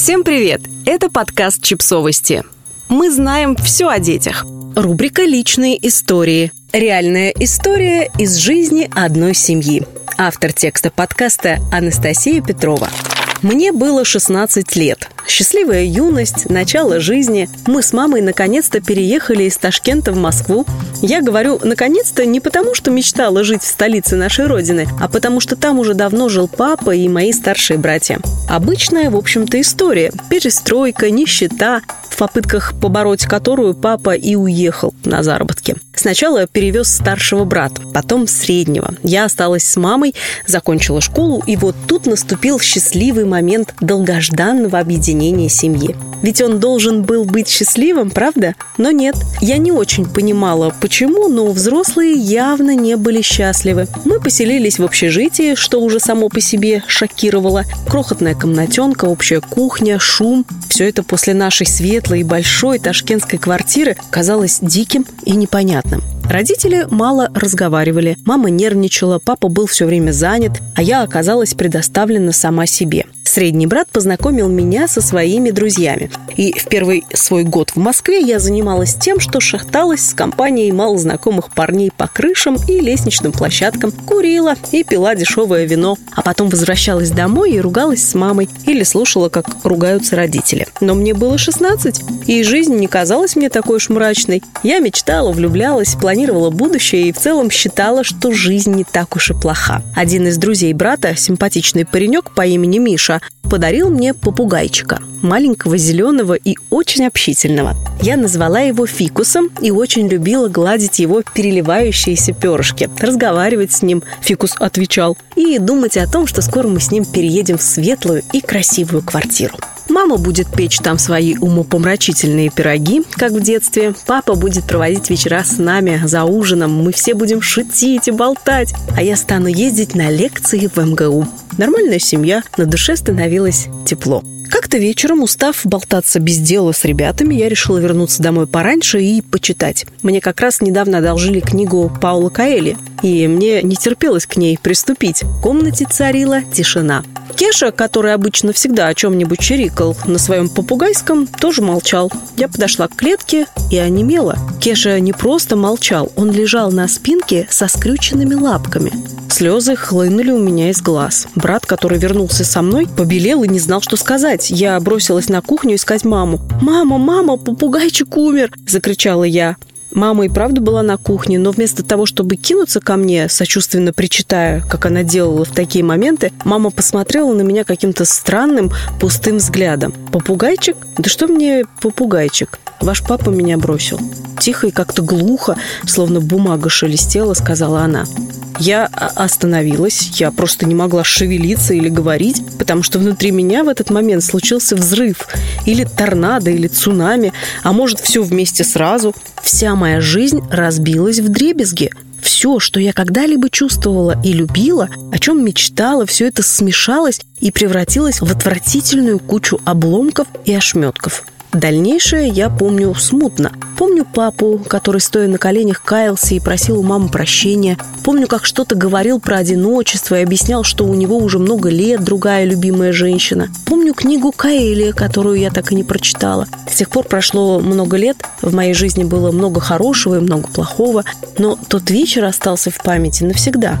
Всем привет! Это подкаст «Чипсовости». Мы знаем все о детях. Рубрика «Личные истории». Реальная история из жизни одной семьи. Автор текста подкаста Анастасия Петрова. Мне было 16 лет. Счастливая юность, начало жизни. Мы с мамой наконец-то переехали из Ташкента в Москву. Я говорю «наконец-то» не потому, что мечтала жить в столице нашей родины, а потому что там уже давно жил папа и мои старшие братья. Обычная, в общем-то, история. Перестройка, нищета, в попытках побороть которую папа и уехал на заработки. Сначала перевез старшего брата, потом среднего. Я осталась с мамой, закончила школу, и вот тут наступил счастливый момент долгожданного объединения семьи. Ведь он должен был быть счастливым, правда? Но нет. Я не очень понимала, почему, но взрослые явно не были счастливы. Мы поселились в общежитии, что уже само по себе шокировало. Крохотная комнатенка, общая кухня, шум. Все это после нашей светлой и большой ташкентской квартиры казалось диким и непонятным. Родители мало разговаривали, мама нервничала, папа был все время занят, а я оказалась предоставлена сама себе. Средний брат познакомил меня со своими друзьями. И в первый свой год в Москве я занималась тем, что шахталась с компанией малознакомых парней по крышам и лестничным площадкам, курила и пила дешевое вино, а потом возвращалась домой и ругалась с мамой или слушала, как ругаются родители. Но мне было 16, и жизнь не казалась мне такой уж мрачной. Я мечтала, влюблялась, планировала будущее и в целом считала, что жизнь не так уж и плоха. Один из друзей брата, симпатичный паренек по имени Миша, подарил мне попугайчика, маленького зеленого и очень общительного. Я назвала его Фикусом и очень любила гладить его переливающиеся перышки, разговаривать с ним, Фикус отвечал, и думать о том, что скоро мы с ним переедем в светлую и красивую квартиру. Мама будет печь там свои умопомрачительные пироги, как в детстве. Папа будет проводить вечера с нами за ужином. Мы все будем шутить и болтать. А я стану ездить на лекции в МГУ. Нормальная семья, на душе становилось тепло. Как-то вечером, устав болтаться без дела с ребятами, я решила вернуться домой пораньше и почитать. Мне как раз недавно одолжили книгу Паула Каэли, и мне не терпелось к ней приступить. В комнате царила тишина. Кеша, который обычно всегда о чем-нибудь чирикал на своем попугайском, тоже молчал. Я подошла к клетке и онемела. Кеша не просто молчал, он лежал на спинке со скрюченными лапками. Слезы хлынули у меня из глаз. Брат, который вернулся со мной, побелел и не знал, что сказать. Я бросилась на кухню искать маму. «Мама, мама, попугайчик умер!» – закричала я. Мама и правда была на кухне, но вместо того, чтобы кинуться ко мне, сочувственно причитая, как она делала в такие моменты, мама посмотрела на меня каким-то странным, пустым взглядом. «Попугайчик? Да что мне попугайчик? Ваш папа меня бросил». Тихо и как-то глухо, словно бумага шелестела, сказала она. Я остановилась, я просто не могла шевелиться или говорить, потому что внутри меня в этот момент случился взрыв, или торнадо, или цунами, а может все вместе сразу. Вся моя жизнь разбилась в дребезги. Все, что я когда-либо чувствовала и любила, о чем мечтала, все это смешалось и превратилось в отвратительную кучу обломков и ошметков. Дальнейшее я помню смутно. Помню папу, который, стоя на коленях, каялся и просил у мамы прощения. Помню, как что-то говорил про одиночество и объяснял, что у него уже много лет другая любимая женщина. Помню книгу Каэли, которую я так и не прочитала. С тех пор прошло много лет, в моей жизни было много хорошего и много плохого, но тот вечер остался в памяти навсегда.